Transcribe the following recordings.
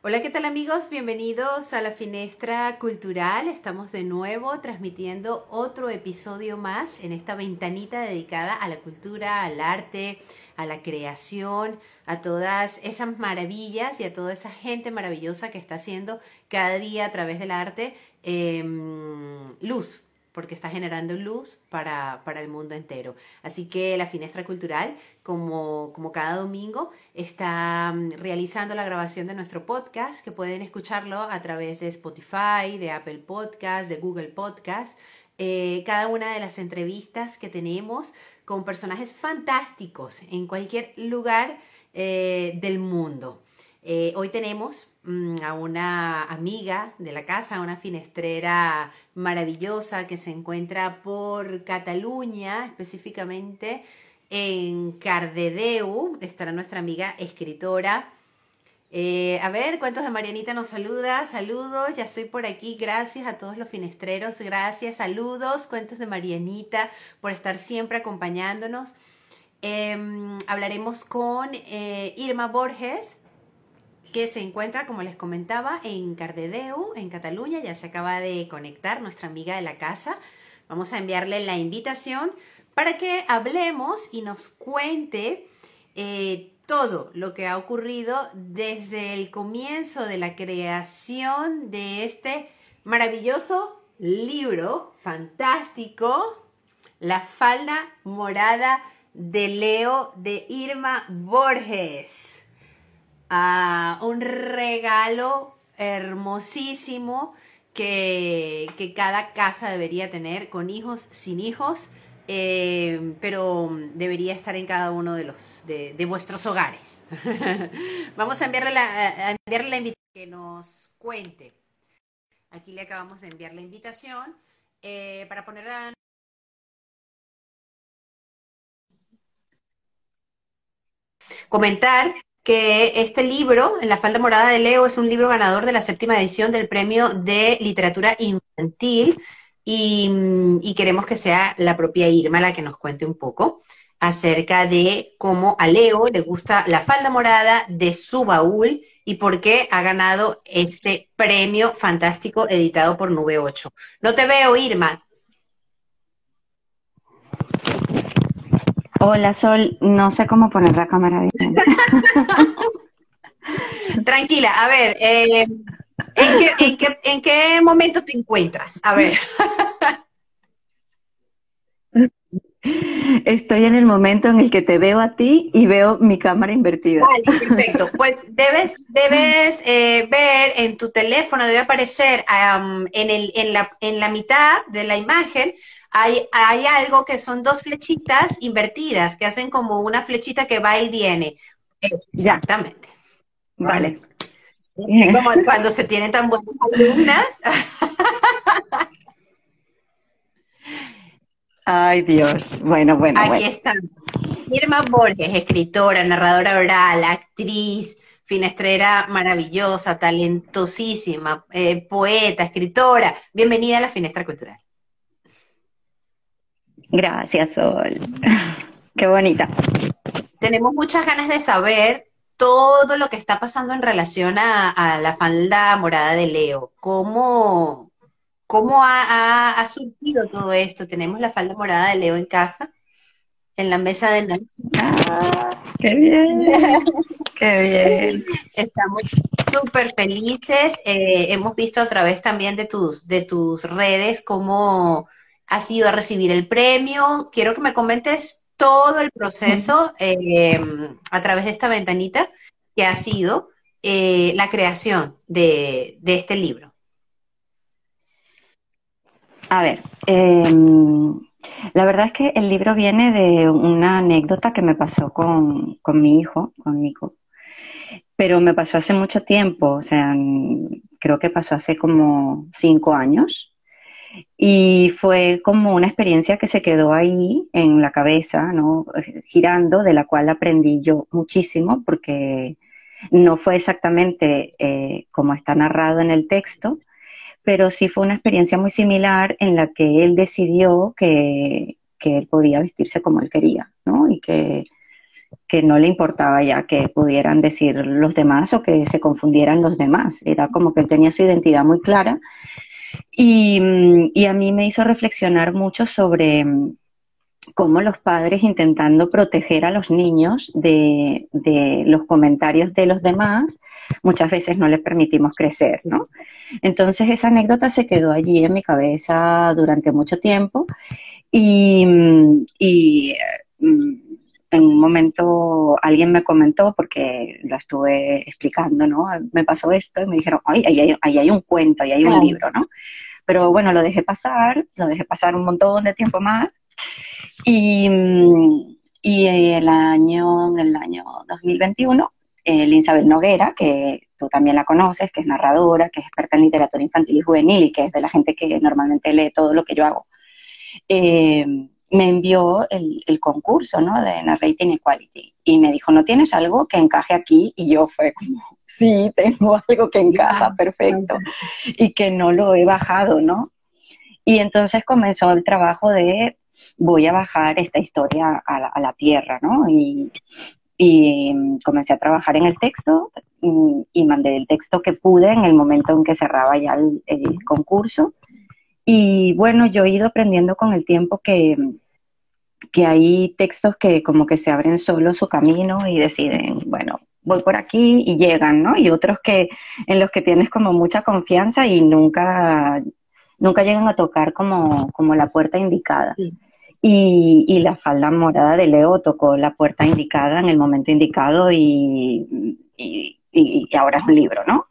Hola, ¿qué tal amigos? Bienvenidos a la Finestra Cultural. Estamos de nuevo transmitiendo otro episodio más en esta ventanita dedicada a la cultura, al arte, a la creación, a todas esas maravillas y a toda esa gente maravillosa que está haciendo cada día a través del arte em, luz, porque está generando luz para, para, el mundo entero. Así que la Finestra Cultural, como, como cada domingo, está mm, realizando la grabación de nuestro podcast, que pueden escucharlo a través de Spotify, de Apple Podcast, de Google Podcast. Eh, cada una de las entrevistas que tenemos con personajes fantásticos en cualquier lugar eh, del mundo. Eh, hoy tenemos a una amiga de la casa, una finestrera maravillosa que se encuentra por Cataluña, específicamente en Cardedeu. Estará nuestra amiga escritora. Eh, a ver, ¿cuántos de Marianita nos saluda? Saludos, ya estoy por aquí. Gracias a todos los finestreros. Gracias, saludos. Cuentos de Marianita por estar siempre acompañándonos. Em, hablaremos con eh, Irma Borges, que se encuentra, como les comentaba, en Cardedeu, en Cataluña. Ya se acaba de conectar nuestra amiga de la casa. Vamos a enviarle la invitación para que hablemos y nos cuente eh, todo lo que ha ocurrido desde el comienzo de la creación de este maravilloso libro fantástico, La falda morada de Leo de Irma Borges un regalo hermosísimo que, cada casa debería tener, con hijos, sin hijos, eh, pero debería estar en cada uno de los de, vuestros hogares. Vamos a enviarle la, enviarle la invitación que nos cuente. Aquí le acabamos de enviar la invitación eh, para poner a comentar que este libro, En la falda morada de Leo, es un libro ganador de la séptima edición del Premio de Literatura Infantil y, queremos que sea la propia Irma la que nos cuente un poco acerca de cómo a Leo le gusta la falda morada de su baúl y por qué ha ganado este premio fantástico editado por Nube 8. No te veo, Irma. Hola Sol, no sé cómo poner la cámara bien. Tranquila, a ver, eh, ¿en, qué, momento te encuentras? A ver. Estoy en el momento en el que te veo a ti y veo mi cámara invertida. Vale, perfecto. Pues debes, debes eh, ver en tu teléfono, debe aparecer en, el, en, la, en la mitad de la imagen, hay, hay algo que son dos flechitas invertidas, que hacen como una flechita que va y viene. Exactamente. Vale. Como cuando se tienen tan buenas alumnas. Ay, Dios. Bueno, bueno. Aquí está. Irma Borges, escritora, narradora oral, actriz, finestrera maravillosa, talentosísima, eh, poeta, escritora. Bienvenida a la Finestra Cultural. Gracias, Sol. Qué bonita. Tenemos muchas ganas de saber todo lo que está pasando en relación a, la falda morada de Leo. ¿Cómo, cómo ha, surgido todo esto? Tenemos la falda morada de Leo en casa, en la mesa de noche. Ah, ¡Qué bien! ¡Qué bien! Estamos súper felices. Eh, hemos visto a través también de tus, de tus redes cómo has ido a recibir el premio. Quiero que me comentes todo el proceso eh, a través de esta ventanita que ha sido eh, la creación de, este libro. A ver, em, la verdad es que el libro viene de una anécdota que me pasó con, con mi hijo, con Nico, pero me pasó hace mucho tiempo, o sea, creo que pasó hace como cinco años. Y fue como una experiencia que se quedó ahí en la cabeza, ¿no? Girando, de la cual aprendí yo muchísimo, porque no fue exactamente eh, como está narrado en el texto, pero sí fue una experiencia muy similar en la que él decidió que, él podía vestirse como él quería, ¿no? Y que, que no le importaba ya que pudieran decir los demás o que se confundieran los demás. Era como que él tenía su identidad muy clara. Y, y a mí me hizo reflexionar mucho sobre cómo los padres intentando proteger a los niños de, de, los comentarios de los demás, muchas veces no les permitimos crecer, ¿no? Entonces esa anécdota se quedó allí en mi cabeza durante mucho tiempo y, y mm, en un momento alguien me comentó, porque lo estuve explicando, ¿no? Me pasó esto y me dijeron, ay, ahí hay, ahí hay un cuento, ahí hay un libro, ¿no? Pero bueno, lo dejé pasar, lo dejé pasar un montón de tiempo más y, y el año, el año 2021, eh, Isabel Noguera, que tú también la conoces, que es narradora, que es experta en literatura infantil y juvenil y que es de la gente que normalmente lee todo lo que yo hago, eh, me envió el, el, concurso ¿no? de Narrating Equality y me dijo, ¿no tienes algo que encaje aquí? Y yo fue como, sí, tengo algo que encaja perfecto y que no lo he bajado, ¿no? Y entonces comenzó el trabajo de voy a bajar esta historia a la, tierra, ¿no? Y, mm, comencé a trabajar en el texto mm, y, mandé el texto que pude en el momento en que cerraba ya el, concurso. Y bueno, yo he ido aprendiendo con el tiempo que, que hay textos que como que se abren solo su camino y deciden, bueno, voy por aquí y llegan, ¿no? Y otros que en los que tienes como mucha confianza y nunca, nunca llegan a tocar como, como la puerta indicada. Y, la falda morada de Leo tocó la puerta indicada en el momento indicado y, ahora es un libro, ¿no?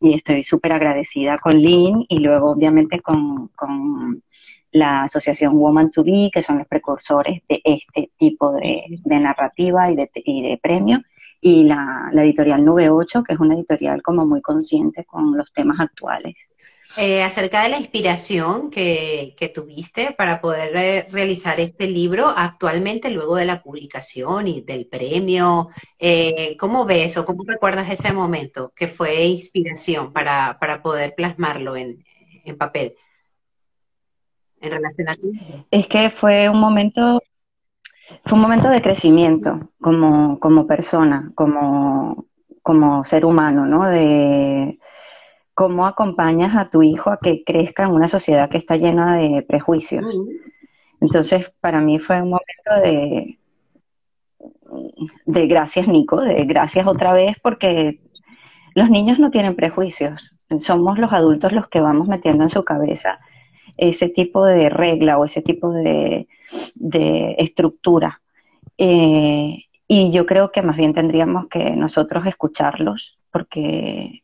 Y estoy súper agradecida con Lynn y luego obviamente con, la asociación Woman to Be, que son los precursores de este tipo de, narrativa y de, y de premio, y la, la editorial Nube 8, que es una editorial como muy consciente con los temas actuales. Eh, acerca de la inspiración que, tuviste para poder realizar este libro actualmente luego de la publicación y del premio. Eh, ¿Cómo ves o cómo recuerdas ese momento que fue inspiración para, poder plasmarlo en, papel? En relación a Es que fue un momento, fue un momento de crecimiento como, como persona, como, como ser humano, ¿no? De, ¿Cómo acompañas a tu hijo a que crezca en una sociedad que está llena de prejuicios? Entonces, para mí fue un momento de, de gracias, Nico, de gracias otra vez, porque los niños no tienen prejuicios, somos los adultos los que vamos metiendo en su cabeza ese tipo de regla o ese tipo de, estructura. Eh, y yo creo que más bien tendríamos que nosotros escucharlos, porque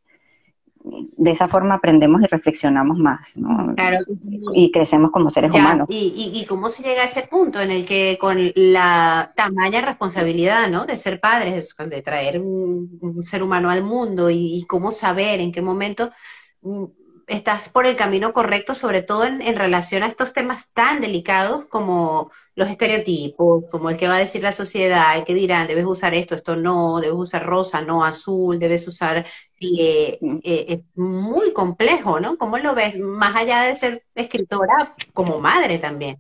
de esa forma aprendemos y reflexionamos más, ¿no? Claro. Y crecemos como seres humanos. Y, y, cómo se llega a ese punto en el que con la tamaña responsabilidad, ¿no? De ser padres, de traer un, ser humano al mundo y, cómo saber en qué momento mm, estás por el camino correcto, sobre todo en, en relación a estos temas tan delicados como los estereotipos, como el que va a decir la sociedad, el que dirán, debes usar esto, esto no, debes usar rosa, no azul, debes usar... Eh, eh, es muy complejo, ¿no? ¿Cómo lo ves? Más allá de ser escritora, como madre también.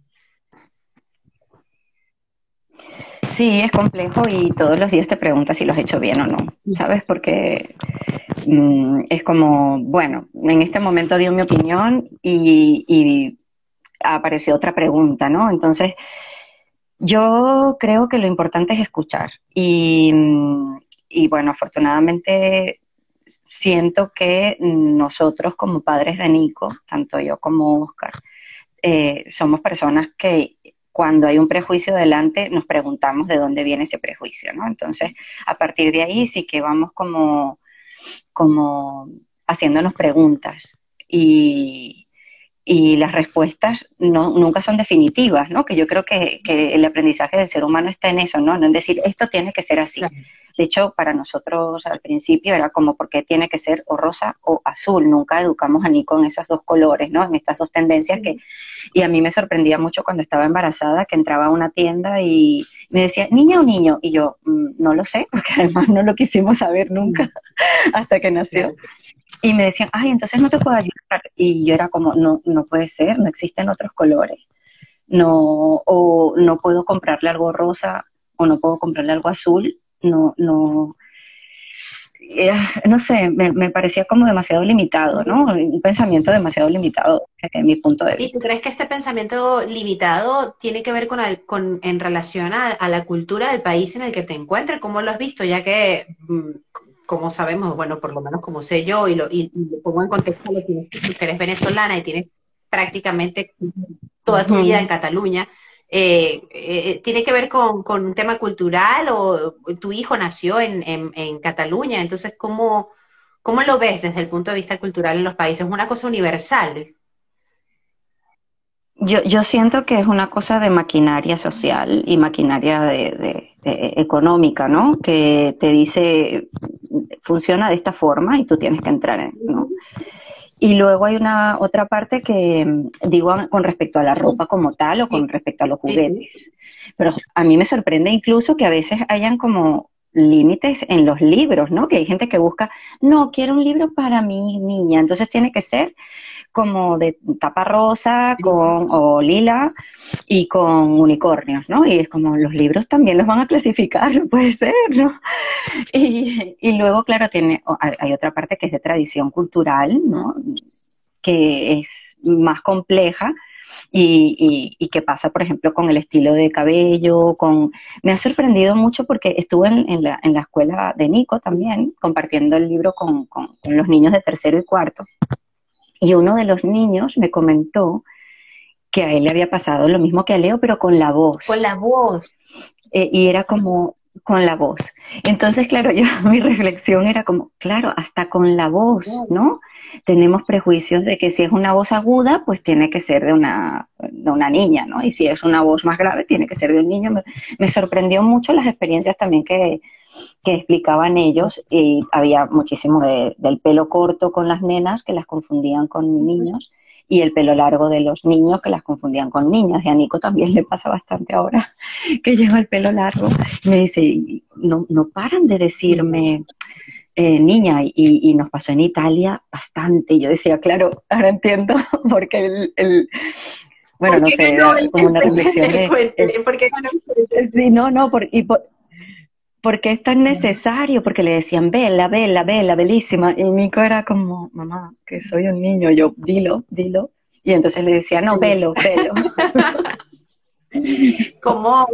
Sí, es complejo y todos los días te preguntas si lo has hecho bien o no, ¿sabes? Porque mm, es como, bueno, en este momento dio mi opinión y, y apareció otra pregunta, ¿no? Entonces, yo creo que lo importante es escuchar. Y, y, bueno, afortunadamente siento que nosotros como padres de Nico, tanto yo como Oscar, eh, somos personas que cuando hay un prejuicio delante nos preguntamos de dónde viene ese prejuicio, ¿no? Entonces, a partir de ahí sí que vamos como, como haciéndonos preguntas. Y, y las respuestas no, nunca son definitivas, ¿no? Que yo creo que, que, el aprendizaje del ser humano está en eso, ¿no? No en decir, esto tiene que ser así. De hecho, para nosotros al principio era como, ¿por qué tiene que ser o rosa o azul? Nunca educamos a Nico en esos dos colores, ¿no? En estas dos tendencias que... Y a mí me sorprendía mucho cuando estaba embarazada, que entraba a una tienda y me decía, ¿niña o niño? Y yo, mm, no lo sé, porque además no lo quisimos saber nunca hasta que nació. Y me decían, ay, entonces no te puedo ayudar. Y yo era como, no, no puede ser, no existen otros colores. No, o no puedo comprarle algo rosa o no puedo comprarle algo azul, no, no, eh, no sé, me, parecía como demasiado limitado, ¿no? Un pensamiento demasiado limitado en mi punto de vista. ¿Y tú crees que este pensamiento limitado tiene que ver con, con en relación a, la cultura del país en el que te encuentres? ¿Cómo lo has visto? Ya que, mm, como sabemos, bueno, por lo menos como sé yo, y lo, y, pongo en contexto, lo tienes, que eres venezolana y tienes prácticamente toda tu vida en Cataluña. Eh, eh, ¿Tiene que ver con, un tema cultural o tu hijo nació en, Cataluña? Entonces, ¿cómo, ¿cómo lo ves desde el punto de vista cultural en los países? ¿Es una cosa universal? Yo, yo siento que es una cosa de maquinaria social y maquinaria de, económica, ¿no? Que te dice, funciona de esta forma y tú tienes que entrar en, ¿no? Y luego hay una otra parte que mm, digo con respecto a la ropa como tal o con respecto a los juguetes. Pero a mí me sorprende incluso que a veces hayan como límites en los libros, ¿no? Que hay gente que busca, no, quiero un libro para mi niña, entonces tiene que ser como de tapa rosa con, o lila y con unicornios, ¿no? Y es como los libros también los van a clasificar, puede ser, ¿no? Y, y luego, claro, tiene, hay otra parte que es de tradición cultural, ¿no? Que es más compleja, y, y, qué pasa, por ejemplo, con el estilo de cabello, con... Me ha sorprendido mucho porque estuve en, la, en la, escuela de Nico también, compartiendo el libro con, con, los niños de tercero y cuarto, y uno de los niños me comentó que a él le había pasado lo mismo que a Leo, pero con la voz. Con la voz. Eh, y era como con la voz. Entonces, claro, yo mi reflexión era como, claro, hasta con la voz, ¿no? Tenemos prejuicios de que si es una voz aguda, pues tiene que ser de una, de una niña, ¿no? Y si es una voz más grave, tiene que ser de un niño. Me, sorprendió mucho las experiencias también que, que explicaban ellos y había muchísimo del pelo corto con las nenas que las confundían con niños y el pelo largo de los niños que las confundían con niñas. Y a Nico también le pasa bastante ahora que lleva el pelo largo. Y me dice, no, no paran de decirme eh, niña y, nos pasó en Italia bastante. Y yo decía, claro, ahora entiendo porque el, bueno, no sé, como una reflexión de... sí, no, no, por, y por, porque es tan necesario, porque le decían, vela, vela, vela, belísima, y Nico era como, mamá, que soy un niño, yo, dilo, dilo, y entonces le decía, no, velo, velo. ¿Cómo,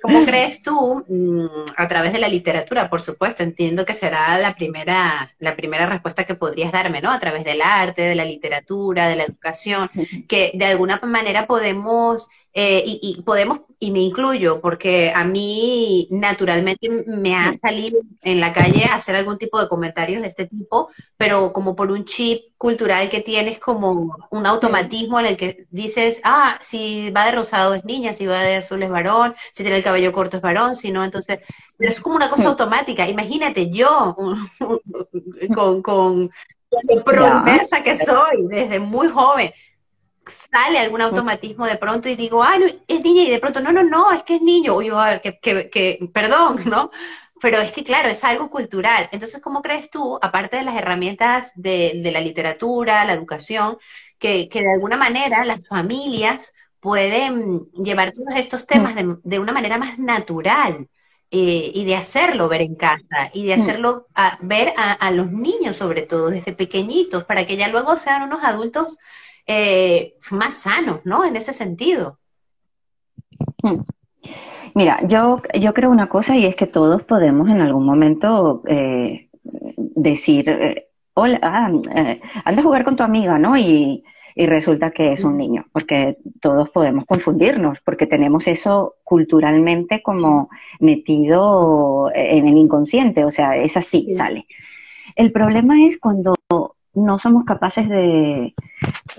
¿Cómo, crees tú, mm, a través de la literatura, por supuesto, entiendo que será la primera, la primera respuesta que podrías darme, ¿no? A través del arte, de la literatura, de la educación, que de alguna manera podemos eh, y, podemos, y me incluyo, porque a mí naturalmente me ha salido en la calle hacer algún tipo de comentarios de este tipo, pero como por un chip cultural que tienes como un automatismo en el que dices, ah, si va de rosado es niña, si va de azul es varón, si tiene el cabello corto es varón, si no, entonces, pero es como una cosa automática. Imagínate yo con, con lo que soy desde muy joven sale algún automatismo de pronto y digo, ah, es niña, y de pronto, no, no, no, es que es niño, o yo, ah, que, que, perdón, ¿no? Pero es que, claro, es algo cultural. Entonces, ¿cómo crees tú, aparte de las herramientas de, la literatura, la educación, que, de alguna manera las familias pueden llevar todos estos temas de, una manera más natural? Eh, y de hacerlo ver en casa y de hacerlo ver a, a, los niños sobre todo desde pequeñitos para que ya luego sean unos adultos eh, más sanos, ¿no? En ese sentido. Hmm. Mira, yo, yo creo una cosa y es que todos podemos en algún momento eh, decir, eh, hola, ah, anda a jugar con tu amiga, ¿no? Y, y resulta que es un niño, porque todos podemos confundirnos, porque tenemos eso culturalmente como metido en el inconsciente, o sea, es así, sale. El problema es cuando no somos capaces de,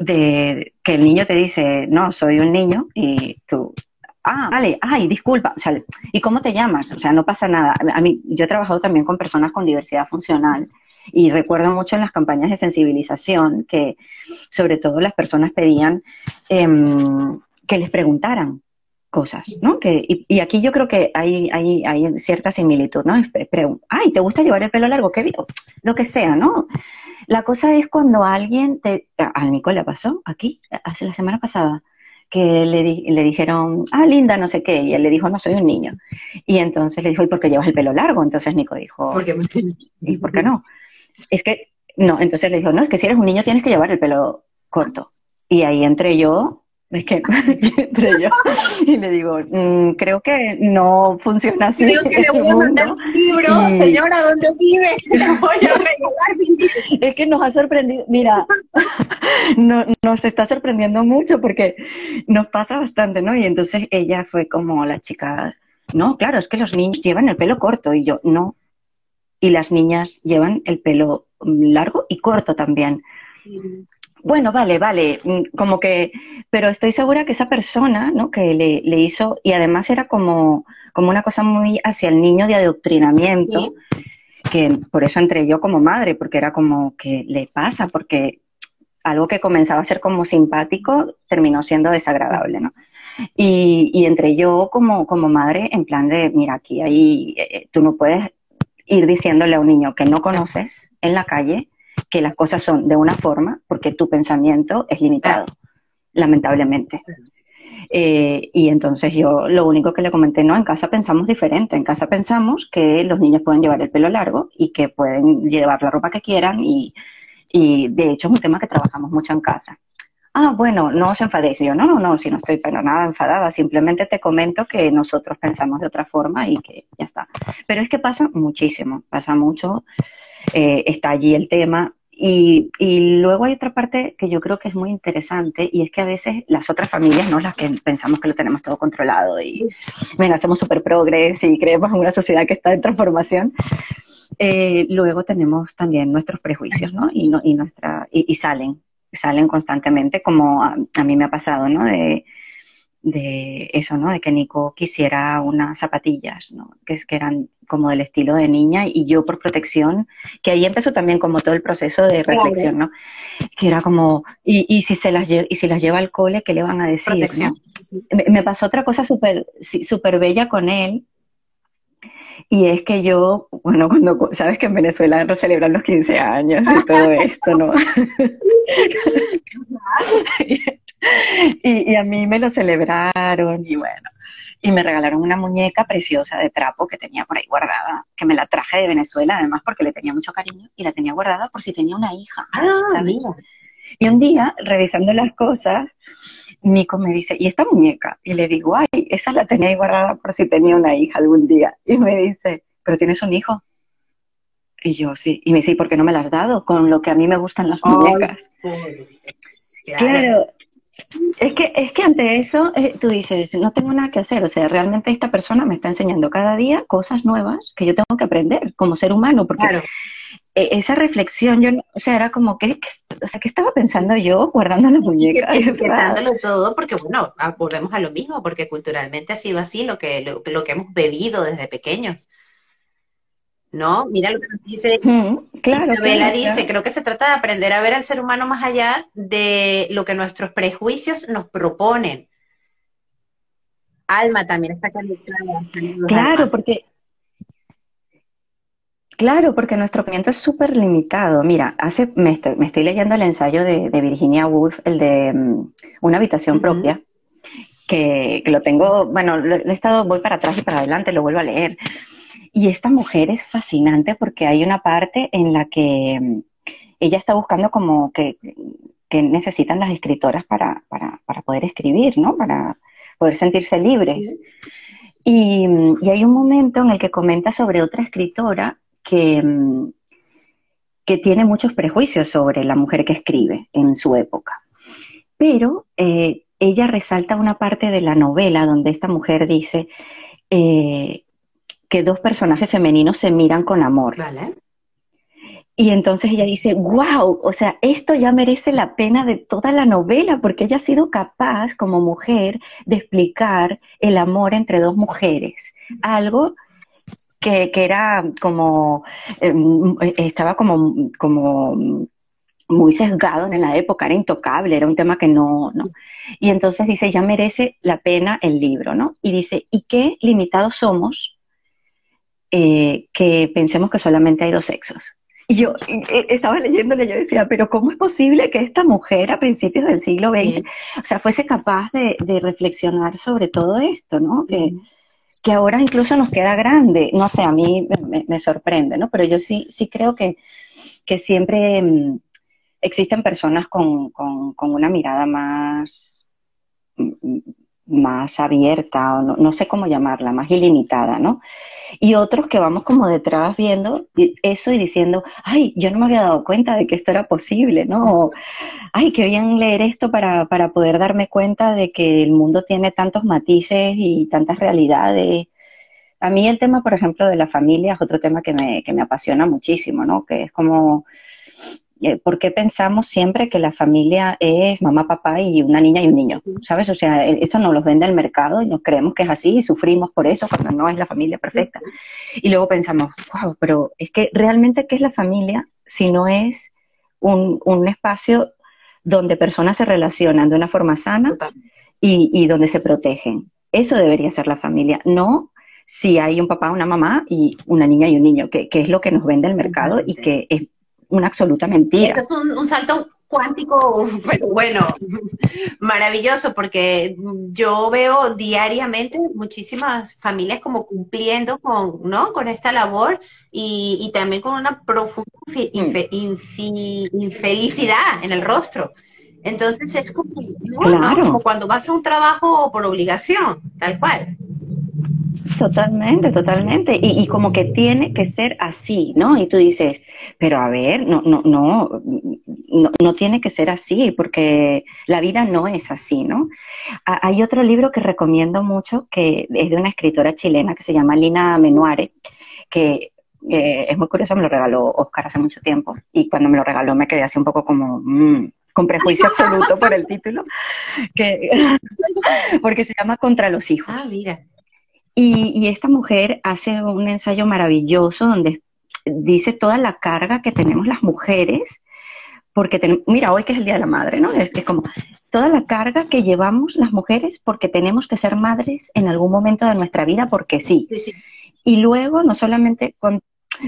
que el niño te dice, no, soy un niño y tú, ah, vale, ay, disculpa, o sea, ¿y cómo te llamas? O sea, no pasa nada. A mí, yo he trabajado también con personas con diversidad funcional y recuerdo mucho en las campañas de sensibilización que sobre todo las personas pedían em, que les preguntaran cosas, ¿no? Que, y, aquí yo creo que hay, hay, hay cierta similitud, ¿no? ay, ¿te gusta llevar el pelo largo? ¿Qué Lo que sea, ¿no? La cosa es cuando alguien te, a Nico le pasó aquí, hace la semana pasada, que le, le dijeron, ah, linda, no sé qué, y él le dijo, no, soy un niño. Y entonces le dijo, ¿y por qué llevas el pelo largo? Entonces Nico dijo, ¿Por qué? ¿y por qué no? Es que, no, entonces le dijo, no, es que si eres un niño tienes que llevar el pelo corto. Y ahí entré yo, es que entré yo, y le digo, "Mm, creo que no funciona así. Creo que le voy a mandar mundo". un libro, Y- señora, ¿dónde vive? Le voy a regalar mi libro. Es que nos ha sorprendido, mira, no- nos está sorprendiendo mucho porque nos pasa bastante, ¿no? Y entonces ella fue como la chica, no, claro, es que los niños llevan el pelo corto y yo, no. Y las niñas llevan el pelo mm, largo y corto también. Bueno, vale, vale, mm, como que, pero estoy segura que esa persona, ¿no? Que le, le hizo, y además era como, como una cosa muy hacia el niño de adoctrinamiento, Sí. que por eso entré yo como madre, porque era como que le pasa, porque algo que comenzaba a ser como simpático terminó siendo desagradable, ¿no? Y, y entré yo como, como madre en plan de, mira, aquí ahí, eh, tú no puedes ir diciéndole a un niño que no conoces en la calle que las cosas son de una forma porque tu pensamiento es limitado, lamentablemente. Eh, y entonces yo lo único que le comenté, no, en casa pensamos diferente, en casa pensamos que los niños pueden llevar el pelo largo y que pueden llevar la ropa que quieran y, y de hecho es un tema que trabajamos mucho en casa. Ah, bueno, no os enfadéis. Y yo, no, no, no, si no estoy para nada enfadada, simplemente te comento que nosotros pensamos de otra forma y que ya está. Pero es que pasa muchísimo, pasa mucho, eh, está allí el tema. Y, y luego hay otra parte que yo creo que es muy interesante y es que a veces las otras familias, ¿no? Las que pensamos que lo tenemos todo controlado y, venga, somos súper progres y creemos en una sociedad que está en transformación, eh, luego tenemos también nuestros prejuicios, ¿no? Y, no, y, nuestra, y, y salen, salen constantemente, como a, a, mí me ha pasado, ¿no? De, de eso, ¿no? De que Nico quisiera unas zapatillas, ¿no? Que, es, que eran como del estilo de niña y yo por protección, que ahí empezó también como todo el proceso de reflexión, ¿no? Que era como, y, y si se las lle- y si las lleva al cole, ¿qué le van a decir? ¿no? Sí, sí. Me, me pasó otra cosa súper sí, súper bella con él, y es que yo, bueno, cuando, sabes que en Venezuela celebran los 15 años y todo esto, ¿no? y, y a mí me lo celebraron y bueno, y me regalaron una muñeca preciosa de trapo que tenía por ahí guardada, que me la traje de Venezuela además porque le tenía mucho cariño y la tenía guardada por si tenía una hija. Ah, ¿sabes? mira. Y un día, revisando las cosas, Nico me dice, ¿y esta muñeca? Y le digo, ay, esa la tenía ahí guardada por si tenía una hija algún día. Y me dice, ¿pero tienes un hijo? Y yo, sí. Y me dice, ¿y por qué no me la has dado? Con lo que a mí me gustan las Ay, muñecas. pobre. Claro. Es que, es que ante eso eh, tú dices, no tengo nada que hacer, o sea, realmente esta persona me está enseñando cada día cosas nuevas que yo tengo que aprender como ser humano, porque Claro. eh, esa reflexión, yo, no- o sea, era como, ¿qué, qué- o sea, ¿qué estaba pensando yo guardando la muñeca? Etiquet- Etiquetándolo todo, porque bueno, volvemos a lo mismo, porque culturalmente ha sido así lo que, lo, lo que hemos bebido desde pequeños. ¿No? Mira lo que nos dice Mm, claro, Isabela claro, dice, creo que se trata de aprender a ver al ser humano más allá de lo que nuestros prejuicios nos proponen. Alma también está conectada. Claro, Alma. porque Claro, porque nuestro pensamiento es súper limitado. Mira, hace, me estoy, me estoy leyendo el ensayo de, de Virginia Woolf, el de mm, Una habitación propia, que, que lo tengo, bueno, lo, lo he estado, voy para atrás y para adelante, lo vuelvo a leer. Y esta mujer es fascinante porque hay una parte en la que mm, ella está buscando como que, que necesitan las escritoras para, para, para poder escribir, ¿no? Para poder sentirse libres. Y, mm, y hay un momento en el que comenta sobre otra escritora que, mm, que tiene muchos prejuicios sobre la mujer que escribe en su época. Pero eh, ella resalta una parte de la novela donde esta mujer dice eh, que dos personajes femeninos se miran con amor. Vale. Y entonces ella dice, wow, o sea, esto ya merece la pena de toda la novela, porque ella ha sido capaz como mujer de explicar el amor entre dos mujeres, algo que, que era como, eh, estaba como, como muy sesgado en la época, era intocable, era un tema que no, no. Y entonces dice, ya merece la pena el libro, ¿no? Y dice, ¿y qué limitados somos eh, que pensemos que solamente hay dos sexos? Y yo estaba leyéndole, yo decía, pero ¿cómo es posible que esta mujer a principios del siglo XX, o sea, fuese capaz de, reflexionar sobre todo esto, ¿no? Que, que ahora incluso nos queda grande. No sé, a mí me, sorprende, ¿no? Pero yo sí, sí creo que, que siempre mm, existen personas con, con, una mirada más, mm, más abierta, o no, sé cómo llamarla, más ilimitada, ¿no? Y otros que vamos como detrás viendo eso y diciendo, ay, yo no me había dado cuenta de que esto era posible, ¿no? ay, qué bien leer esto para, para poder darme cuenta de que el mundo tiene tantos matices y tantas realidades. A mí el tema, por ejemplo, de la familia es otro tema que me, que me apasiona muchísimo, ¿no? Que es como ¿por qué pensamos siempre que la familia es mamá, papá y una niña y un niño? ¿Sabes? O sea, esto nos lo vende el mercado y nos creemos que es así y sufrimos por eso cuando no es la familia perfecta. Y luego pensamos, wow, pero es que realmente, ¿qué es la familia si no es un, espacio donde personas se relacionan de una forma sana y, donde se protegen? Eso debería ser la familia, no si hay un papá, una mamá y una niña y un niño, que, que es lo que nos vende el mercado y que es una absoluta mentira. Eso es un, salto cuántico, pero bueno, maravilloso, porque yo veo diariamente muchísimas familias como cumpliendo con, ¿no? con esta labor y, también con una profunda mm. infelicidad en el rostro. Entonces es como, como cuando vas a un trabajo por obligación, tal cual. Totalmente, totalmente. Y, como que tiene que ser así, ¿no? Y tú dices, pero a ver, no, no, no, no, tiene que ser así, porque la vida no es así, ¿no? hay otro libro que recomiendo mucho, que es de una escritora chilena que se llama Lina Menuare, que eh, es muy curioso, me lo regaló Oscar hace mucho tiempo, y cuando me lo regaló me quedé así un poco como, mm, con prejuicio absoluto por el título, que, porque se llama Contra los hijos. Ah, mira. Y, esta mujer hace un ensayo maravilloso donde dice toda la carga que tenemos las mujeres, porque mira, hoy que es el Día de la Madre, ¿no? Es, es como toda la carga que llevamos las mujeres porque tenemos que ser madres en algún momento de nuestra vida porque sí. Y luego, no solamente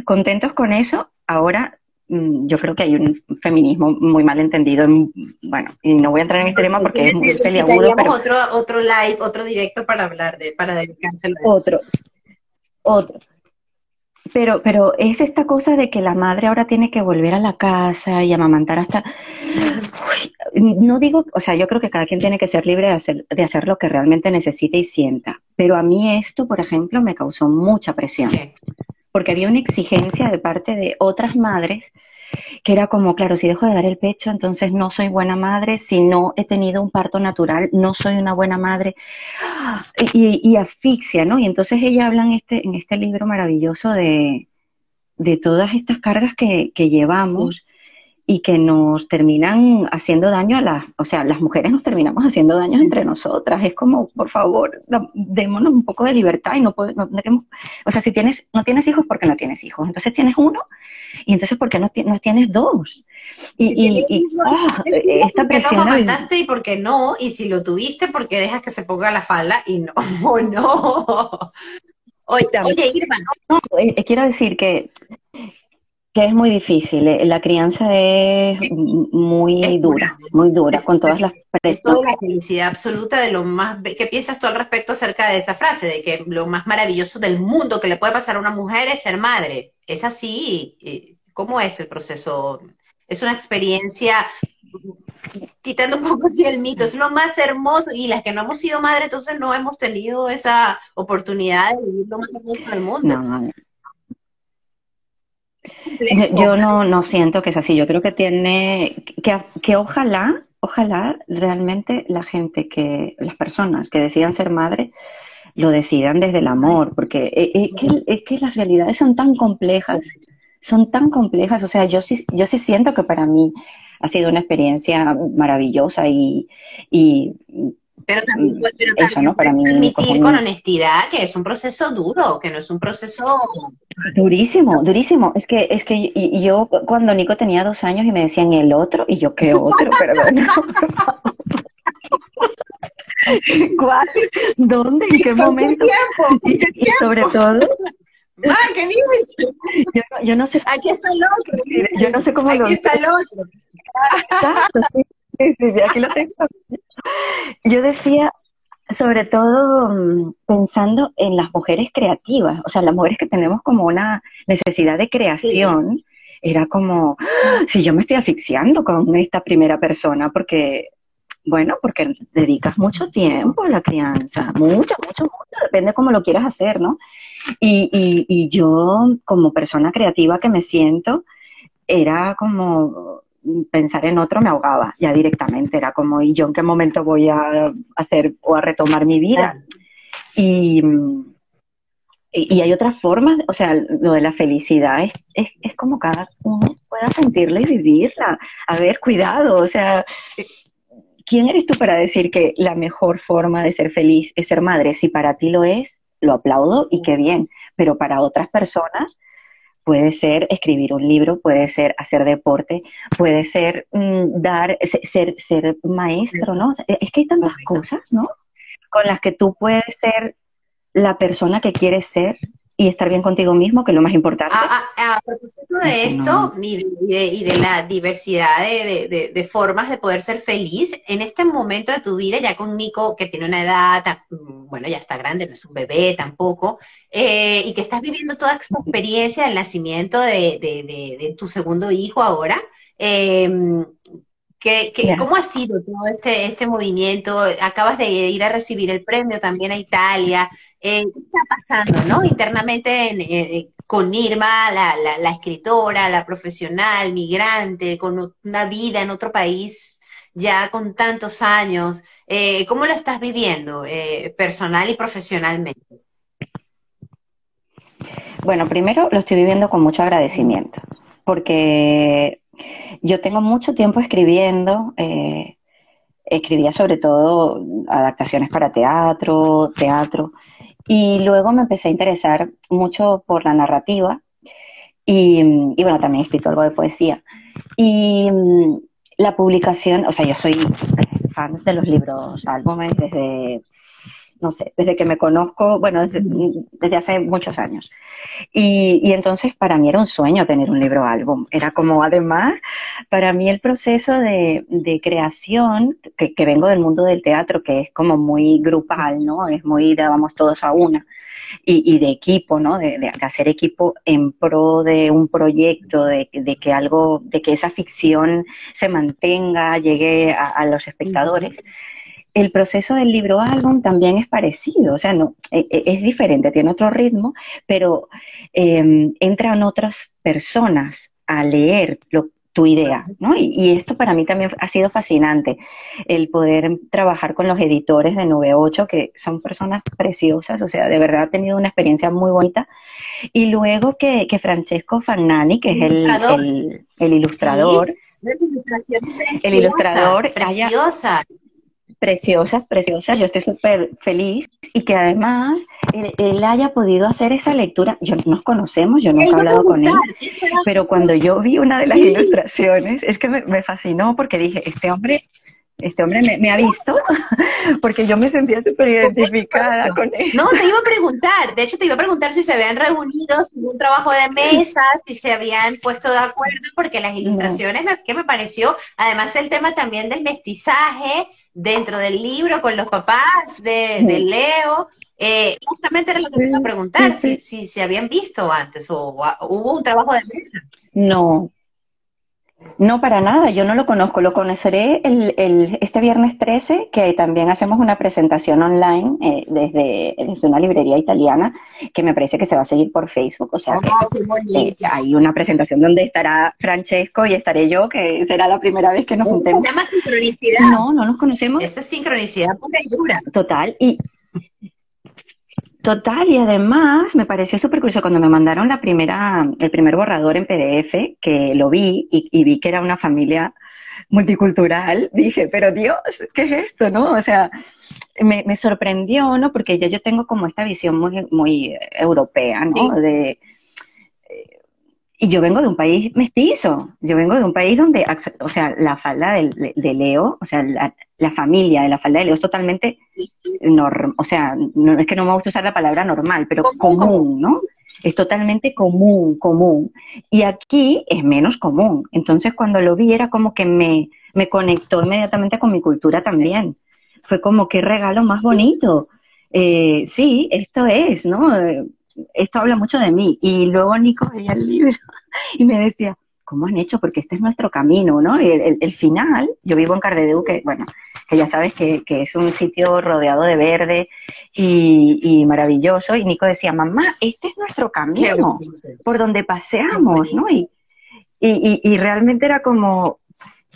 contentos con eso, ahora yo creo que hay un feminismo muy mal entendido. bueno, y no voy a entrar en este tema porque es muy peliagudo. Pero... otro, otro live, otro directo para hablar de, para dedicarse Otro, otro. Pero, pero es esta cosa de que la madre ahora tiene que volver a la casa y amamantar hasta... no digo, o sea, yo creo que cada quien tiene que ser libre de hacer, de hacer lo que realmente necesite y sienta. Pero a mí esto, por ejemplo, me causó mucha presión porque había una exigencia de parte de otras madres que era como, claro, si dejo de dar el pecho, entonces no soy buena madre, si no he tenido un parto natural, no soy una buena madre, y, asfixia, ¿no? Y entonces ella habla en este, en este libro maravilloso de, de todas estas cargas que, que llevamos y que nos terminan haciendo daño a las, o sea, las mujeres nos terminamos haciendo daño entre nosotras. Es como, por favor, démonos un poco de libertad y no podemos, o sea, si tienes, no tienes hijos, porque no tienes hijos? Entonces tienes uno y entonces ¿por qué no, no tienes dos? Y, y, ah, esta presión. No y por qué no, y si lo tuviste, ¿por qué dejas que se ponga la falda y no, no. Oye, oye Irma. No, eh, quiero decir que que es muy difícil. Eh, la crianza es muy dura, muy dura, con todas las presiones. la felicidad absoluta de lo más... ¿Qué piensas tú al respecto acerca de esa frase? De que lo más maravilloso del mundo que le puede pasar a una mujer es ser madre. ¿Es así? ¿Cómo es el proceso? Es una experiencia quitando un poco así el mito, es lo más hermoso y las que no hemos sido madre, entonces no hemos tenido esa oportunidad de vivir lo más hermoso del mundo. No, yo no, no siento que es así. Yo creo que tiene, que, que ojalá, ojalá realmente la gente que, las personas que decidan ser madres, lo decidan desde el amor, porque es, e, que, es que las realidades son tan complejas, son tan complejas. O sea, yo sí, yo sí siento que para mí ha sido una experiencia maravillosa y, y pero también, pero también Para admitir con honestidad que es un proceso duro, que no es un proceso durísimo, durísimo. Es que es que yo cuando Nico tenía dos años y me decían el otro y yo qué otro, perdón. ¿Cuál? ¿Dónde? ¿En qué momento? Tiempo? Y sobre todo, ¡Ay, qué bien! Yo, no sé. Aquí está el otro. Yo no sé cómo Aquí lo. Aquí está el otro. Exacto, sí, sí, sí, aquí lo tengo. Yo decía, sobre todo mm, pensando en las mujeres creativas, o sea, las mujeres que tenemos como una necesidad de creación, era como, ¡Ah! si yo me estoy asfixiando con esta primera persona, porque, bueno, porque dedicas mucho tiempo a la crianza, mucho, mucho, mucho, depende cómo lo quieras hacer, ¿no? Y, y, y yo, como persona creativa que me siento, era como pensar en otro me ahogaba ya directamente, era como, ¿y yo en qué momento voy a hacer o a retomar mi vida? Y, y, hay otras formas, o sea, lo de la felicidad es, es, es como cada uno pueda sentirla y vivirla. A ver, cuidado, o sea, ¿quién eres tú para decir que la mejor forma de ser feliz es ser madre? Si para ti lo es, lo aplaudo y qué bien, pero para otras personas puede ser escribir un libro, puede ser hacer deporte, puede ser mm, dar, ser, ser maestro, ¿no? es que hay tantas cosas, ¿no? Con las que tú puedes ser la persona que quieres ser y estar bien contigo mismo, que es lo más importante. A, propósito de esto y, de, la diversidad de, formas de poder ser feliz, en este momento de tu vida, ya con Nico, que tiene una edad, bueno, ya está grande, no es un bebé tampoco, eh, y que estás viviendo toda esta experiencia del nacimiento de, tu segundo hijo ahora, eh, ¿Qué, ¿Cómo ha sido todo este, este movimiento? Acabas de ir a recibir el premio también a Italia. Eh, ¿Qué está pasando no? internamente eh, con Irma, la, la, escritora, la profesional, migrante, con una vida en otro país ya con tantos años? Eh, ¿Cómo lo estás viviendo personal y profesionalmente? Bueno, primero lo estoy viviendo con mucho agradecimiento, porque yo tengo mucho tiempo escribiendo, eh, escribía sobre todo adaptaciones para teatro, teatro, y luego me empecé a interesar mucho por la narrativa y, bueno, también he escrito algo de poesía. Y mm, la publicación, o sea, yo soy fan de los libros álbumes desde no sé, desde que me conozco, bueno, desde, hace muchos años. Y, entonces para mí era un sueño tener un libro álbum. Era como, además, para mí el proceso de, creación, que, vengo del mundo del teatro, que es como muy grupal, ¿no? Es muy, vamos todos a una. Y, de equipo, ¿no? De, hacer equipo en pro de un proyecto, de, que algo, de que esa ficción se mantenga, llegue a los espectadores el proceso del libro álbum también es parecido, o sea, no, e, e, es diferente, tiene otro ritmo, pero em, entran otras personas a leer tu idea, ¿no? Y, esto para mí también ha sido fascinante, el poder trabajar con los editores de 98, que son personas preciosas, o sea, de verdad ha tenido una experiencia muy bonita. Y luego que, Francesco Fagnani, que es el, el, ilustrador, el ilustrador, preciosa preciosas, preciosas. Yo estoy súper feliz y que además él, haya podido hacer esa lectura. Yo nos conocemos, yo nunca he hablado con él, pero cuando yo vi una de las ilustraciones, es que me, fascinó porque dije, este hombre este hombre me, ha visto porque yo me sentía súper identificada con él. No, te iba a preguntar, de hecho te iba a preguntar si se habían reunido, si un trabajo de mesas, si se habían puesto de acuerdo, porque las ilustraciones, que me pareció, además el tema también del mestizaje, dentro del libro con los papás de, Leo. Eh, justamente era lo que me iba a preguntar, si, si se habían visto antes o, hubo un trabajo de mesa. No, no, para nada, yo no lo conozco, lo conoceré el, el, este viernes 13, que también hacemos una presentación online eh, desde, una librería italiana, que me parece que se va a seguir por Facebook, o sea ah, eh, hay una presentación donde estará Francesco y estaré yo, que será la primera vez que nos juntemos. ¿Se llama sincronicidad? No, no nos conocemos. Eso es sincronicidad pura y dura. Total, y Total, y además me pareció súper curioso cuando me mandaron la primera, el primer borrador en PDF, que lo vi y, vi que era una familia multicultural, dije, pero Dios, ¿qué es esto? ¿No? O sea, me, sorprendió, ¿no? Porque ya yo tengo como esta visión muy, muy europea, ¿no? De, y yo vengo de un país mestizo, yo vengo de un país donde, o sea, la falda de, Leo, o sea, la, familia de la falda de Leo es totalmente, norm, o sea, no es que no me gusta usar la palabra normal, pero común, ¿no? Es totalmente común, común. Y aquí es menos común. Entonces, cuando lo vi, era como que me, me conectó inmediatamente con mi cultura también. Fue como qué regalo más bonito. Eh, sí, esto es, ¿no? Esto habla mucho de mí. Y luego Nico veía el libro y me decía, ¿cómo han hecho? Porque este es nuestro camino, ¿no? El, el, final, yo vivo en Cardedeu, que bueno, que ya sabes que, que es un sitio rodeado de verde y, y, maravilloso, y Nico decía, mamá, este es nuestro camino, por donde paseamos, ¿no? Y, y, y, realmente era como,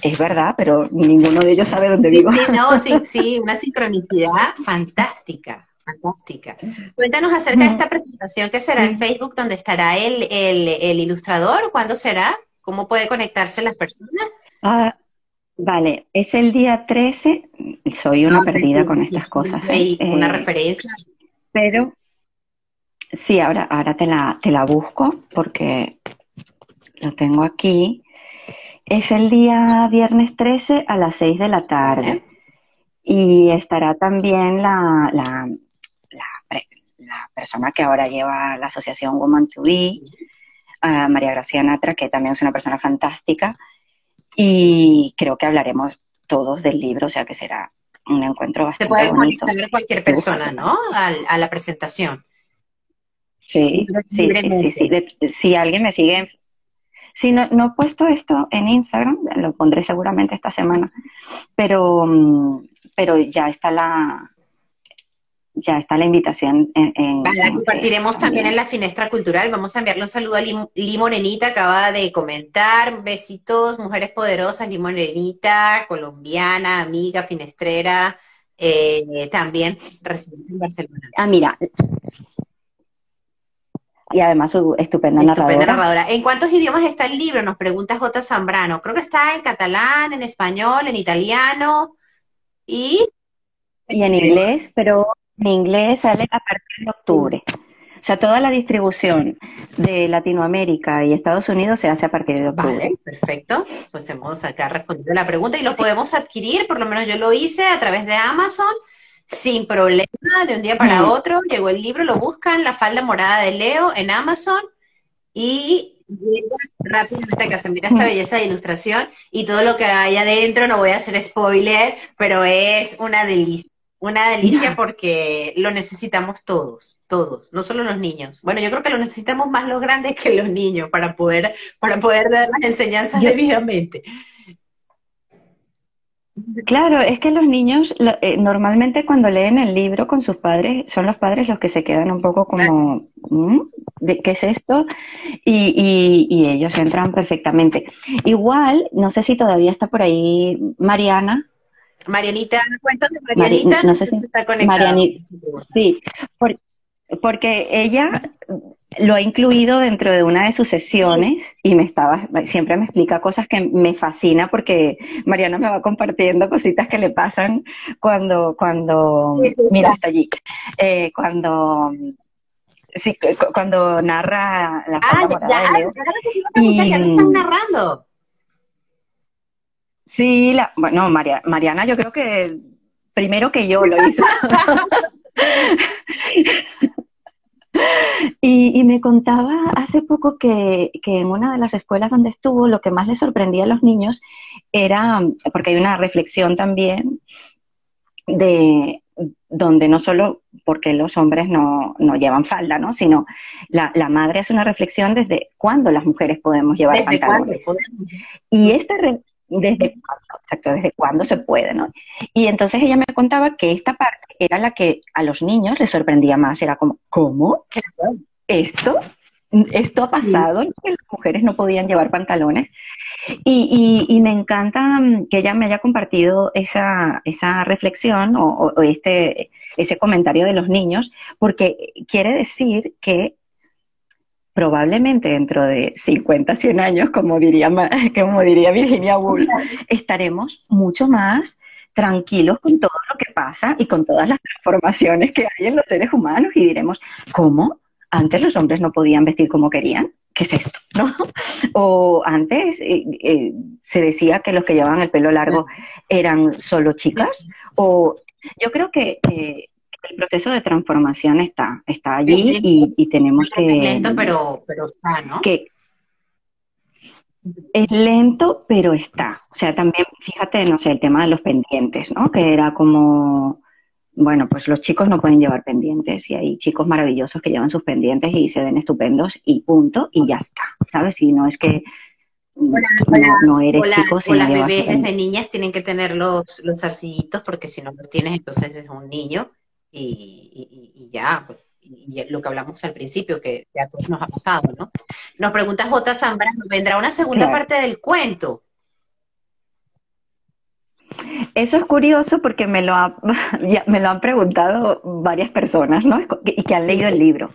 es verdad, pero ninguno de ellos sabe dónde vivo. Sí, no, sí, sí, una sincronicidad fantástica. Fantástica. Cuéntanos acerca de esta presentación que será en Facebook, donde estará el, el, ilustrador. ¿Cuándo será? ¿Cómo puede conectarse las personas? Ah, vale, es el día 13. Soy una ah, perdida con estas cosas. ¿eh? una eh, referencia. Pero sí, ahora, ahora te, la, te la busco porque lo tengo aquí. Es el día viernes 13 a las 6 de la tarde. Y estará también la, la, la persona que ahora lleva la asociación Woman to Be, María Gracia Natra, que también es una persona fantástica, y creo que hablaremos todos del libro, o sea que será un encuentro bastante Se puede conectar cualquier persona, ¿no? A, la presentación. Sí, sí, sí, sí, si alguien me sigue, si no, no he puesto esto en Instagram, lo pondré seguramente esta semana, pero, mm, pero ya está la, ya está la invitación. En, la compartiremos también en la Finestra Cultural. Vamos a enviarle un saludo a Limorenita, acaba de comentar. Besitos, mujeres poderosas, Limorenita, colombiana, amiga, finestrera, eh, también residente en Barcelona. Ah, mira. Y además su estupenda, estupenda narradora. ¿En cuántos idiomas está el libro? Nos pregunta J. Zambrano. Creo que está en catalán, en español, en italiano y... Y en inglés, pero en inglés sale a partir de octubre. O sea, toda la distribución de Latinoamérica y Estados Unidos se hace a partir de octubre. Vale, perfecto. Pues hemos acá respondido la pregunta y lo podemos adquirir, por lo menos yo lo hice a través de Amazon, sin problema, de un día para otro. Llegó el libro, lo buscan, La falda morada de Leo en Amazon y llega rápidamente acá se mira esta belleza de ilustración y todo lo que hay adentro, no voy a hacer spoiler, pero es una delicia. Una delicia porque lo necesitamos todos, todos, no solo los niños. Bueno, yo creo que lo necesitamos más los grandes que los niños para poder, para poder dar las enseñanzas debidamente. Claro, es que los niños eh, normalmente cuando leen el libro con sus padres, son los padres los que se quedan un poco como, ¿Mm? ¿de qué es esto? Y, y, ellos entran perfectamente. Igual, no sé si todavía está por ahí Mariana, Marianita, cuéntame, Marianita, no sé si está conectada. sí, porque ella lo ha incluido dentro de una de sus sesiones y me estaba, siempre me explica cosas que me fascina porque Mariana me va compartiendo cositas que le pasan cuando, cuando, mira hasta allí, eh, cuando Sí, cuando narra la ah, ya, ya, ya, ya, lo están narrando. Sí, la, bueno, María, Mariana yo creo que primero que yo lo hizo. y, me contaba hace poco que, en una de las escuelas donde estuvo lo que más le sorprendía a los niños era, porque hay una reflexión también de donde no solo porque los hombres no, llevan falda, ¿no? sino la, madre hace una reflexión desde cuándo las mujeres podemos llevar ¿Desde pantalones. Y esta, desde cuándo, exacto, desde cuándo se puede, ¿no? Y entonces ella me contaba que esta parte era la que a los niños les sorprendía más, era como, ¿cómo? ¿Esto? ¿Esto ha pasado? Que las mujeres no podían llevar pantalones. Y, me encanta mm, que ella me haya compartido esa, esa reflexión o, o este, ese comentario de los niños, porque quiere decir que probablemente dentro de 50, 100 años, como diría, como diría Virginia Woolf, estaremos mucho más tranquilos con todo lo que pasa y con todas las transformaciones que hay en los seres humanos y diremos, ¿cómo? Antes los hombres no podían vestir como querían. ¿qué es esto? ¿No? O antes eh, eh, se decía que los que llevaban el pelo largo eran solo chicas, o yo creo que el proceso de transformación está, está allí y, tenemos que... Lento, pero, pero está, ¿no? Que es lento, pero está. O sea, también, fíjate, no sé, el tema de los pendientes, ¿no? Que era como, bueno, pues los chicos no pueden llevar pendientes y hay chicos maravillosos que llevan sus pendientes y se ven estupendos y punto, y ya está, ¿sabes? Y no es que no, eres chico si o las bebés desde niñas tienen que tener los, los arcillitos porque si no los tienes entonces es un niño y, ya, pues, y lo que hablamos al principio, que a todos nos ha pasado, ¿no? Nos pregunta J. Zambrano, ¿vendrá una segunda parte del cuento? Eso es curioso porque me lo, me lo han preguntado varias personas, ¿no? Y que han leído el libro.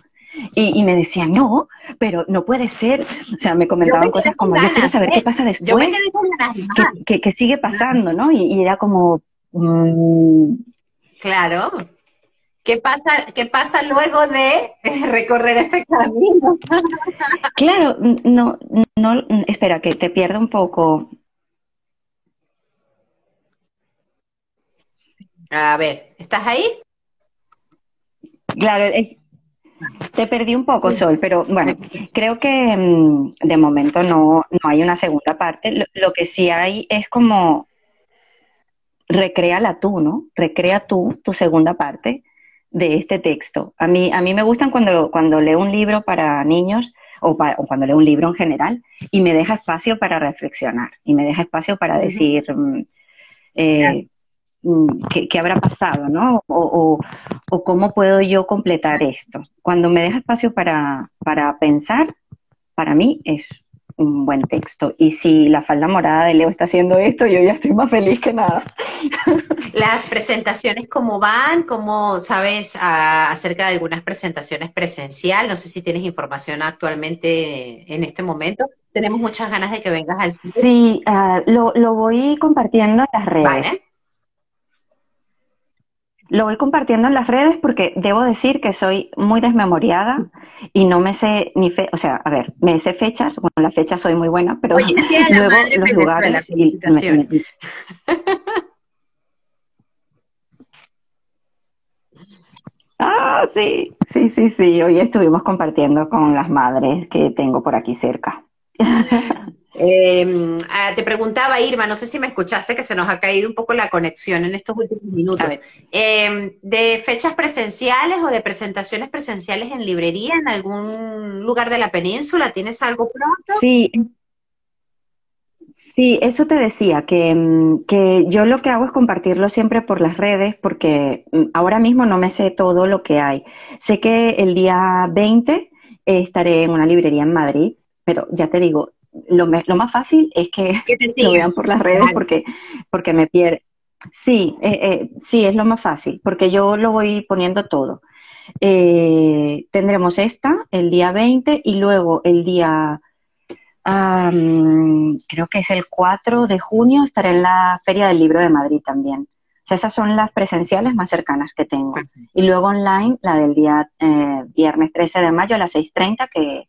Y, me decían, no, pero no puede ser. O sea, me comentaban cosas como, yo quiero saber qué pasa después. Yo me quedé con ganas que, sigue pasando, ¿no? Y, era como... Mm, claro, ¿Qué pasa, ¿Qué pasa luego de recorrer este camino? claro, no, no, espera, que te pierdo un poco. A ver, ¿estás ahí? Claro, te perdí un poco, Sol, pero bueno, creo que mm, de momento no, no hay una segunda parte. Lo, lo, que sí hay es como recréala tú, ¿no? Recrea tú tu segunda parte de este texto. A mí, a mí me gustan cuando, cuando leo un libro para niños o, cuando leo un libro en general y me deja espacio para reflexionar y me deja espacio para decir mm, eh, mm, ¿qué, habrá pasado, ¿no? O, o, cómo puedo yo completar esto. Cuando me deja espacio para, para pensar, para mí es un buen texto. Y si la falda morada de Leo está haciendo esto, yo ya estoy más feliz que nada. Las presentaciones, ¿cómo van? ¿Cómo sabes acerca de algunas presentaciones presencial? No sé si tienes información actualmente en este momento. Tenemos muchas ganas de que vengas al. Sí, ah, lo, lo, voy compartiendo en las redes. Vale. Lo voy compartiendo en las redes porque debo decir que soy muy desmemoriada y no me sé ni fe, o sea, a ver, me sé fechas, bueno, la fecha soy muy buena, pero luego los lugares y Ah, sí, sí, sí, sí. Hoy estuvimos compartiendo con las madres que tengo por aquí cerca. Em, ah, te preguntaba, Irma, no sé si me escuchaste, que se nos ha caído un poco la conexión en estos últimos minutos. Em, ¿De fechas presenciales o de presentaciones presenciales en librería en algún lugar de la península? ¿Tienes algo pronto? Sí. Sí, eso te decía, que, mm, que yo lo que hago es compartirlo siempre por las redes, porque mm, ahora mismo no me sé todo lo que hay. Sé que el día 20 estaré en una librería en Madrid, pero ya te digo, lo, lo más fácil es que, lo vean por las redes porque, porque me pierde. Sí, eh, eh, sí, es lo más fácil, porque yo lo voy poniendo todo. Eh, tendremos esta el día 20 y luego el día, creo que es el 4 de junio, estaré en la Feria del Libro de Madrid también. O sea, esas son las presenciales más cercanas que tengo. Pues y luego online, la del día viernes 13 de mayo a las 6.30, que,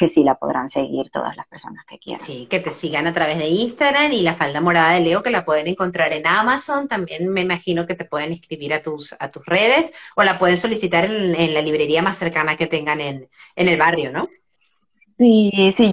que sí la podrán seguir todas las personas que quieran. Sí, que te sigan a través de Instagram y la falda morada de Leo que la pueden encontrar en Amazon. También me imagino que te pueden escribir a tus, a tus redes o la pueden solicitar en, la librería más cercana que tengan en, en el barrio, ¿no? Sí, sí,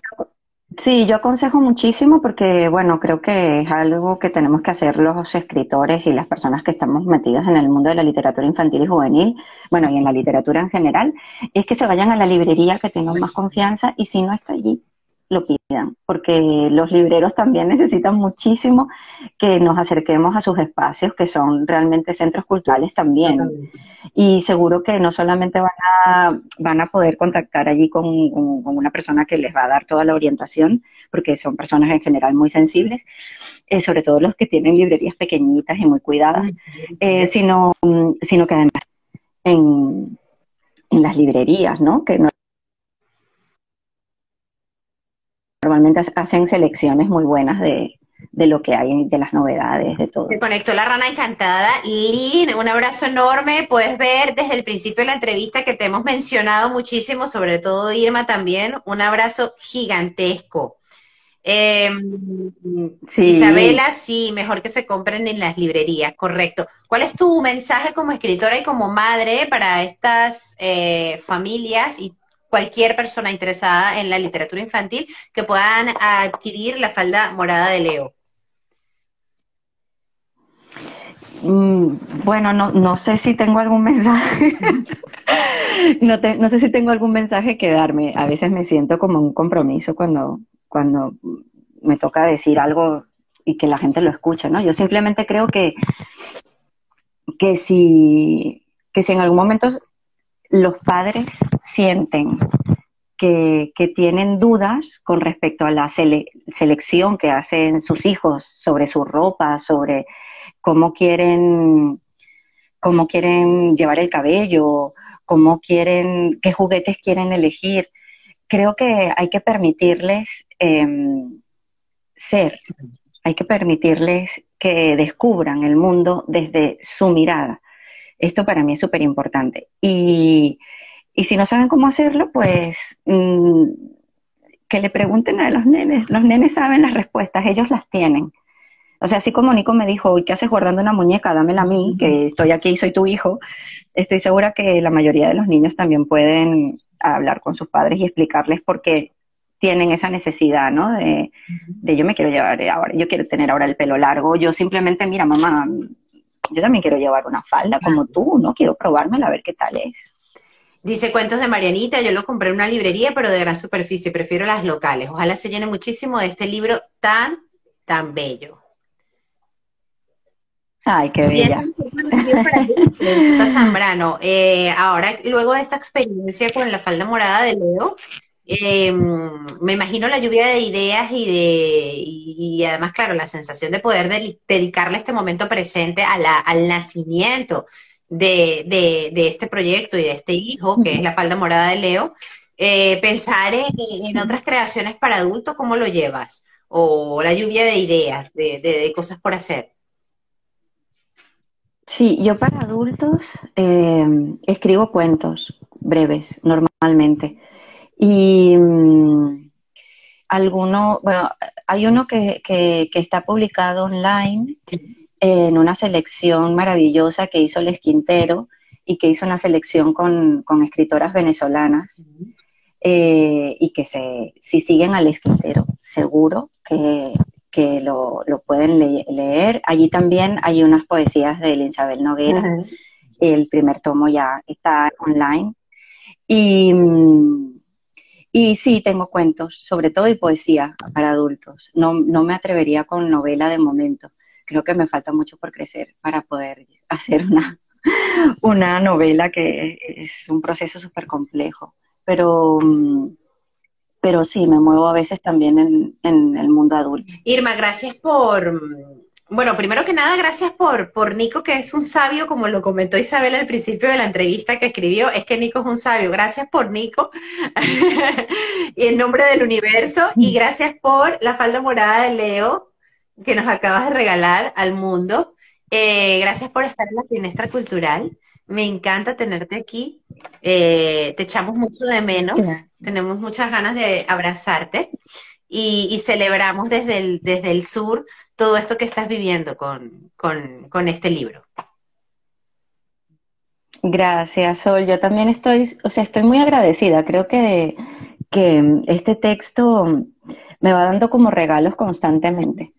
Sí, yo aconsejo muchísimo porque, bueno, creo que es algo que tenemos que hacer los escritores y las personas que estamos metidas en el mundo de la literatura infantil y juvenil, bueno, y en la literatura en general, es que se vayan a la librería que tengan más confianza y si no está allí, lo pidan, porque los libreros también necesitan muchísimo que nos acerquemos a sus espacios, que son realmente centros culturales también. Y seguro que no solamente van a, van a poder contactar allí con, una persona que les va a dar toda la orientación, porque son personas en general muy sensibles, eh, sobre todo los que tienen librerías pequeñitas y muy cuidadas, eh, sino, sino que además en, en las librerías, ¿no? Que no normalmente hacen selecciones muy buenas de, de lo que hay, de las novedades, de todo. Se conectó la rana encantada. Lynn, un abrazo enorme. Puedes ver desde el principio de la entrevista que te hemos mencionado muchísimo, sobre todo Irma también. Un abrazo gigantesco. Em, Isabela, sí, mejor que se compren en las librerías, correcto. ¿Cuál es tu mensaje como escritora y como madre para estas eh, familias y cualquier persona interesada en la literatura infantil que puedan adquirir la falda morada de Leo? Mm, bueno, no, no sé si tengo algún mensaje. no, no sé si tengo algún mensaje que darme. A veces me siento como un compromiso cuando, cuando me toca decir algo y que la gente lo escucha, ¿no? Yo simplemente creo que, que, si, que si en algún momento los padres sienten que, tienen dudas con respecto a la selección que hacen sus hijos sobre su ropa, sobre cómo quieren, cómo quieren llevar el cabello, cómo quieren, qué juguetes quieren elegir, creo que hay que permitirles em, ser, hay que permitirles que descubran el mundo desde su mirada. Esto para mí es súper importante. Y, si no saben cómo hacerlo, pues mm, que le pregunten a los nenes. Los nenes saben las respuestas, ellos las tienen. O sea, así como Nico me dijo, ¿qué haces guardando una muñeca? Dámela a mí, que estoy aquí, soy tu hijo. Estoy segura que la mayoría de los niños también pueden hablar con sus padres y explicarles por qué tienen esa necesidad, ¿no? De, yo me quiero llevar ahora, yo quiero tener ahora el pelo largo, yo simplemente, mira, mamá, yo también quiero llevar una falda como tú, ¿no? Quiero probármela a ver qué tal es. Dice Cuentos de Marianita, yo lo compré en una librería, pero de gran superficie, prefiero las locales. Ojalá se llene muchísimo de este libro tan, tan bello. Ay, qué bella. Zambrano, eh, ahora, luego de esta experiencia con la falda morada de Leo, eh, me imagino la lluvia de ideas y de y, además, claro, la sensación de poder dedicarle este momento presente a la, al nacimiento de, de, este proyecto y de este hijo, que es la falda morada de Leo. Eh, pensar en, otras creaciones para adultos, ¿cómo lo llevas? O la lluvia de ideas, de, de cosas por hacer. Sí, yo para adultos eh, escribo cuentos breves normalmente. Y mm, alguno, bueno, hay uno que, que, está publicado online en una selección maravillosa que hizo Les Quintero y que hizo una selección con, con escritoras venezolanas. Eh, y que se, si siguen al Quintero, seguro que que lo, pueden leer. Allí también hay unas poesías de Isabel Noguera. El primer tomo ya está online. Y, y sí, tengo cuentos, sobre todo y poesía para adultos. No, no me atrevería con novela de momento. Creo que me falta mucho por crecer para poder hacer una, una novela que es un proceso súper complejo. Pero pero sí, me muevo a veces también en, el mundo adulto. Irma, gracias por, bueno, primero que nada, gracias por, por Nico, que es un sabio, como lo comentó Isabel al principio de la entrevista que escribió, es que Nico es un sabio. Gracias por Nico, y en nombre del universo, y gracias por la falda morada de Leo que nos acabas de regalar al mundo. Eh, gracias por estar en la finestra cultural. Me encanta tenerte aquí. Eh, te echamos mucho de menos. Tenemos muchas ganas de abrazarte y, celebramos desde el, desde el sur todo esto que estás viviendo con, con, este libro. Gracias, Sol. Yo también estoy, o sea, estoy muy agradecida. Creo que, que este texto me va dando como regalos constantemente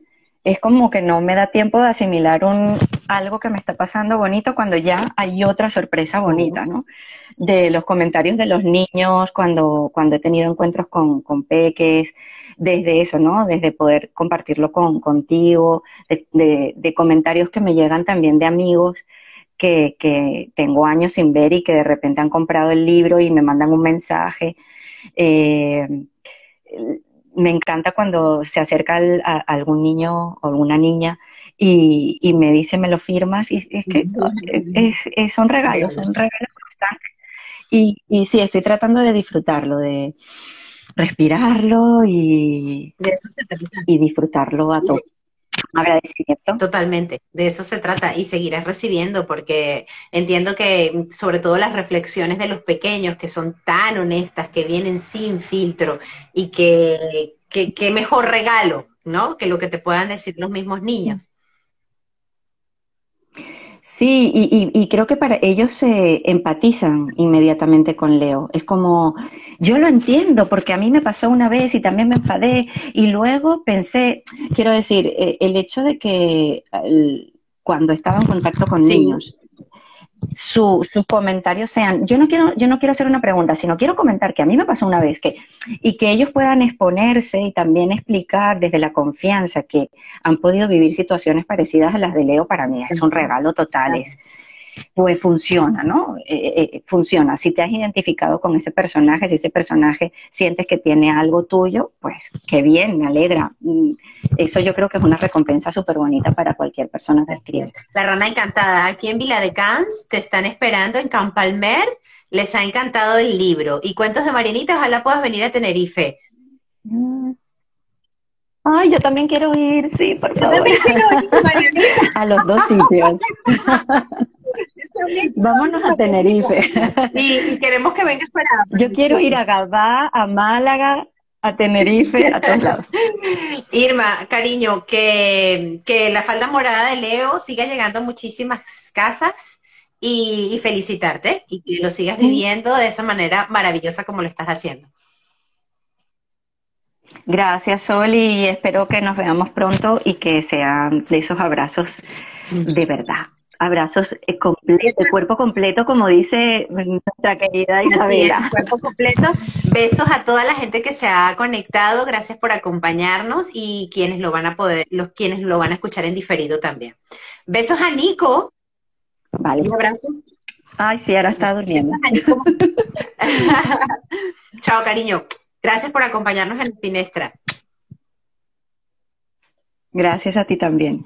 es como que no me da tiempo de asimilar un, algo que me está pasando bonito cuando ya hay otra sorpresa bonita, ¿no? De los comentarios de los niños, cuando, cuando he tenido encuentros con, con peques, desde eso, ¿no? Desde poder compartirlo con, contigo, de, de, comentarios que me llegan también de amigos que, que, tengo años sin ver y que de repente han comprado el libro y me mandan un mensaje. Eh, me encanta cuando se acerca a, algún niño o alguna niña y, me dice, me lo firmas, y es que es, son regalos, son regalos constantes. Y, y sí, estoy tratando de disfrutarlo, de respirarlo y, y disfrutarlo a todos. Agradecimiento. Totalmente, de eso se trata y seguirás recibiendo porque entiendo que sobre todo las reflexiones de los pequeños que son tan honestas, que vienen sin filtro y que, que, mejor regalo, ¿no? Que lo que te puedan decir los mismos niños. Sí, y, creo que para ellos se empatizan inmediatamente con Leo. Es como, yo lo entiendo porque a mí me pasó una vez y también me enfadé y luego pensé, quiero decir, eh, el hecho de que cuando estaba en contacto con niños, su, sus comentarios sean, yo no quiero, yo no quiero hacer una pregunta, sino quiero comentar que a mí me pasó una vez que, y que ellos puedan exponerse y también explicar desde la confianza que han podido vivir situaciones parecidas a las de Leo, para mí es un regalo total, es, pues funciona, ¿no? Eh, eh, eh, funciona. Si te has identificado con ese personaje, si ese personaje sientes que tiene algo tuyo, pues qué bien, me alegra. Mm, eso yo creo que es una recompensa súper bonita para cualquier persona que escribe. La rana encantada. Aquí en Vila de Cans te están esperando en Campalmer. Les ha encantado el libro. Y Cuentos de Marianita, ojalá puedas venir a Tenerife. Mm. Ay, yo también quiero ir, sí, por favor. a los dos sitios. Vámonos a Tenerife. Sí, queremos que vengas para. Yo quiero ir a Gabá, a Málaga, a Tenerife, a todos lados. Irma, cariño, que, la falda morada de Leo siga llegando a muchísimas casas y, felicitarte y que lo sigas viviendo de esa manera maravillosa como lo estás haciendo. Gracias, Sol, y espero que nos veamos pronto y que sean de esos abrazos de verdad abrazos eh, completo, cuerpo completo, como dice nuestra querida Isabela. cuerpo completo. Besos a toda la gente que se ha conectado, gracias por acompañarnos y quienes lo van a poder, los quienes lo van a escuchar en diferido también. Besos a Nico. Vale. abrazos. Ay, sí, ahora está durmiendo. Besos a Nico. Chao, cariño. Gracias por acompañarnos en Finestra. Gracias a ti también.